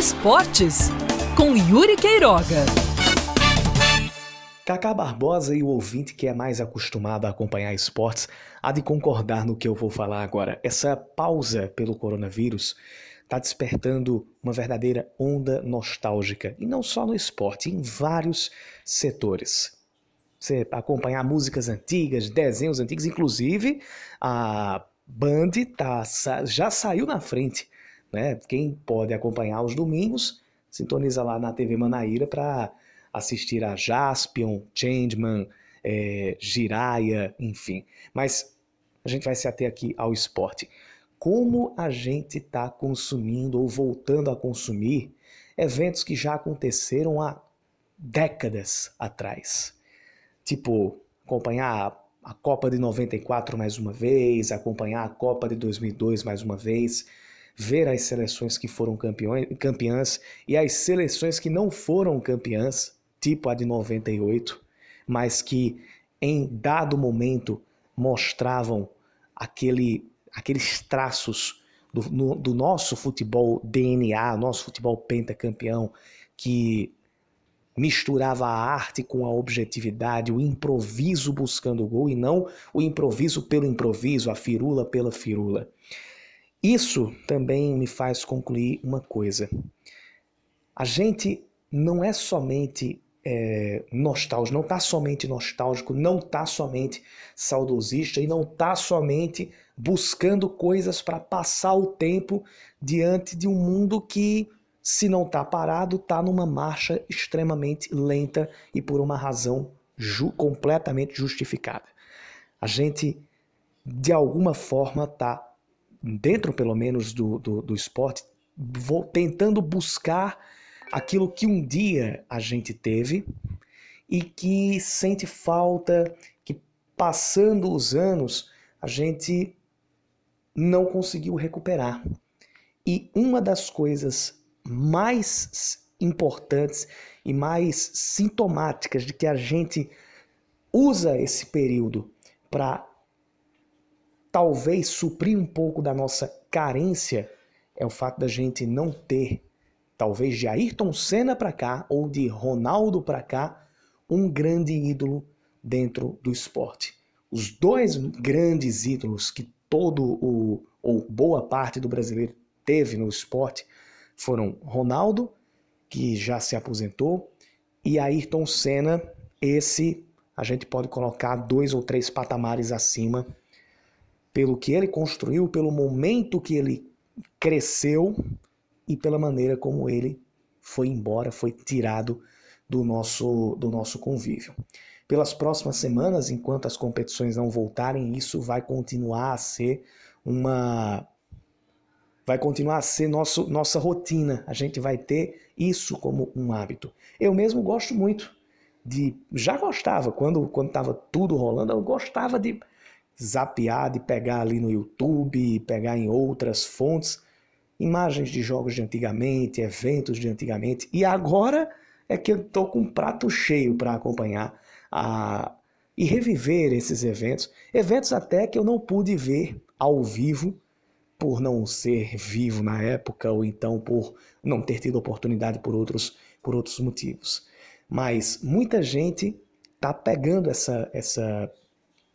Esportes, com Yuri Queiroga. Cacá Barbosa e o ouvinte que é mais acostumado a acompanhar esportes há de concordar no que eu vou falar agora. Essa pausa pelo coronavírus está despertando uma verdadeira onda nostálgica, e não só no esporte, em vários setores. Você acompanhar músicas antigas, desenhos antigos, inclusive a Band tá, já saiu na frente né? Quem pode acompanhar aos domingos, sintoniza lá na TV Manaíra para assistir a Jaspion, Changeman, é, Jiraya, enfim. Mas a gente vai se ater aqui ao esporte. Como a gente está consumindo ou voltando a consumir eventos que já aconteceram há décadas atrás. Tipo, acompanhar a Copa de 94 mais uma vez, acompanhar a Copa de 2002 mais uma vez ver as seleções que foram campeões, campeãs e as seleções que não foram campeãs, tipo a de 98, mas que em dado momento mostravam aquele, aqueles traços do, no, do nosso futebol DNA, nosso futebol pentacampeão, que misturava a arte com a objetividade, o improviso buscando o gol e não o improviso pelo improviso, a firula pela firula. Isso também me faz concluir uma coisa. A gente não é somente é, nostálgico, não está somente nostálgico, não está somente saudosista e não está somente buscando coisas para passar o tempo diante de um mundo que, se não está parado, está numa marcha extremamente lenta e por uma razão ju completamente justificada. A gente, de alguma forma, está dentro pelo menos do, do, do esporte, vou tentando buscar aquilo que um dia a gente teve e que sente falta, que passando os anos a gente não conseguiu recuperar. E uma das coisas mais importantes e mais sintomáticas de que a gente usa esse período para talvez suprir um pouco da nossa carência é o fato da gente não ter, talvez de Ayrton Senna para cá ou de Ronaldo para cá, um grande ídolo dentro do esporte. Os dois grandes ídolos que todo o ou boa parte do brasileiro teve no esporte foram Ronaldo, que já se aposentou, e Ayrton Senna, esse a gente pode colocar dois ou três patamares acima pelo que ele construiu, pelo momento que ele cresceu e pela maneira como ele foi embora, foi tirado do nosso, do nosso convívio. Pelas próximas semanas, enquanto as competições não voltarem, isso vai continuar a ser uma vai continuar a ser nosso, nossa rotina. A gente vai ter isso como um hábito. Eu mesmo gosto muito de já gostava quando quando estava tudo rolando, eu gostava de zapear, de pegar ali no YouTube, pegar em outras fontes, imagens de jogos de antigamente, eventos de antigamente. E agora é que eu estou com um prato cheio para acompanhar a... e reviver esses eventos. Eventos até que eu não pude ver ao vivo, por não ser vivo na época, ou então por não ter tido oportunidade por outros, por outros motivos. Mas muita gente está pegando essa, essa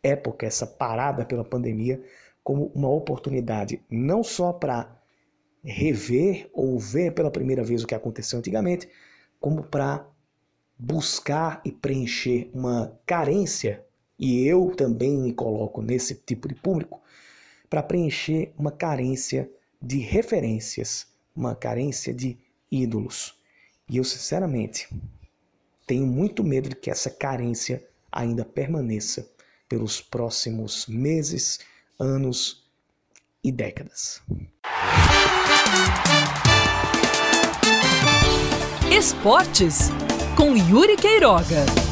época, essa parada pela pandemia, como uma oportunidade não só para rever ou ver pela primeira vez o que aconteceu antigamente, como para buscar e preencher uma carência, e eu também me coloco nesse tipo de público, para preencher uma carência de referências, uma carência de ídolos. E eu, sinceramente, tenho muito medo de que essa carência ainda permaneça pelos próximos meses, anos e décadas. Esportes com Yuri Queiroga.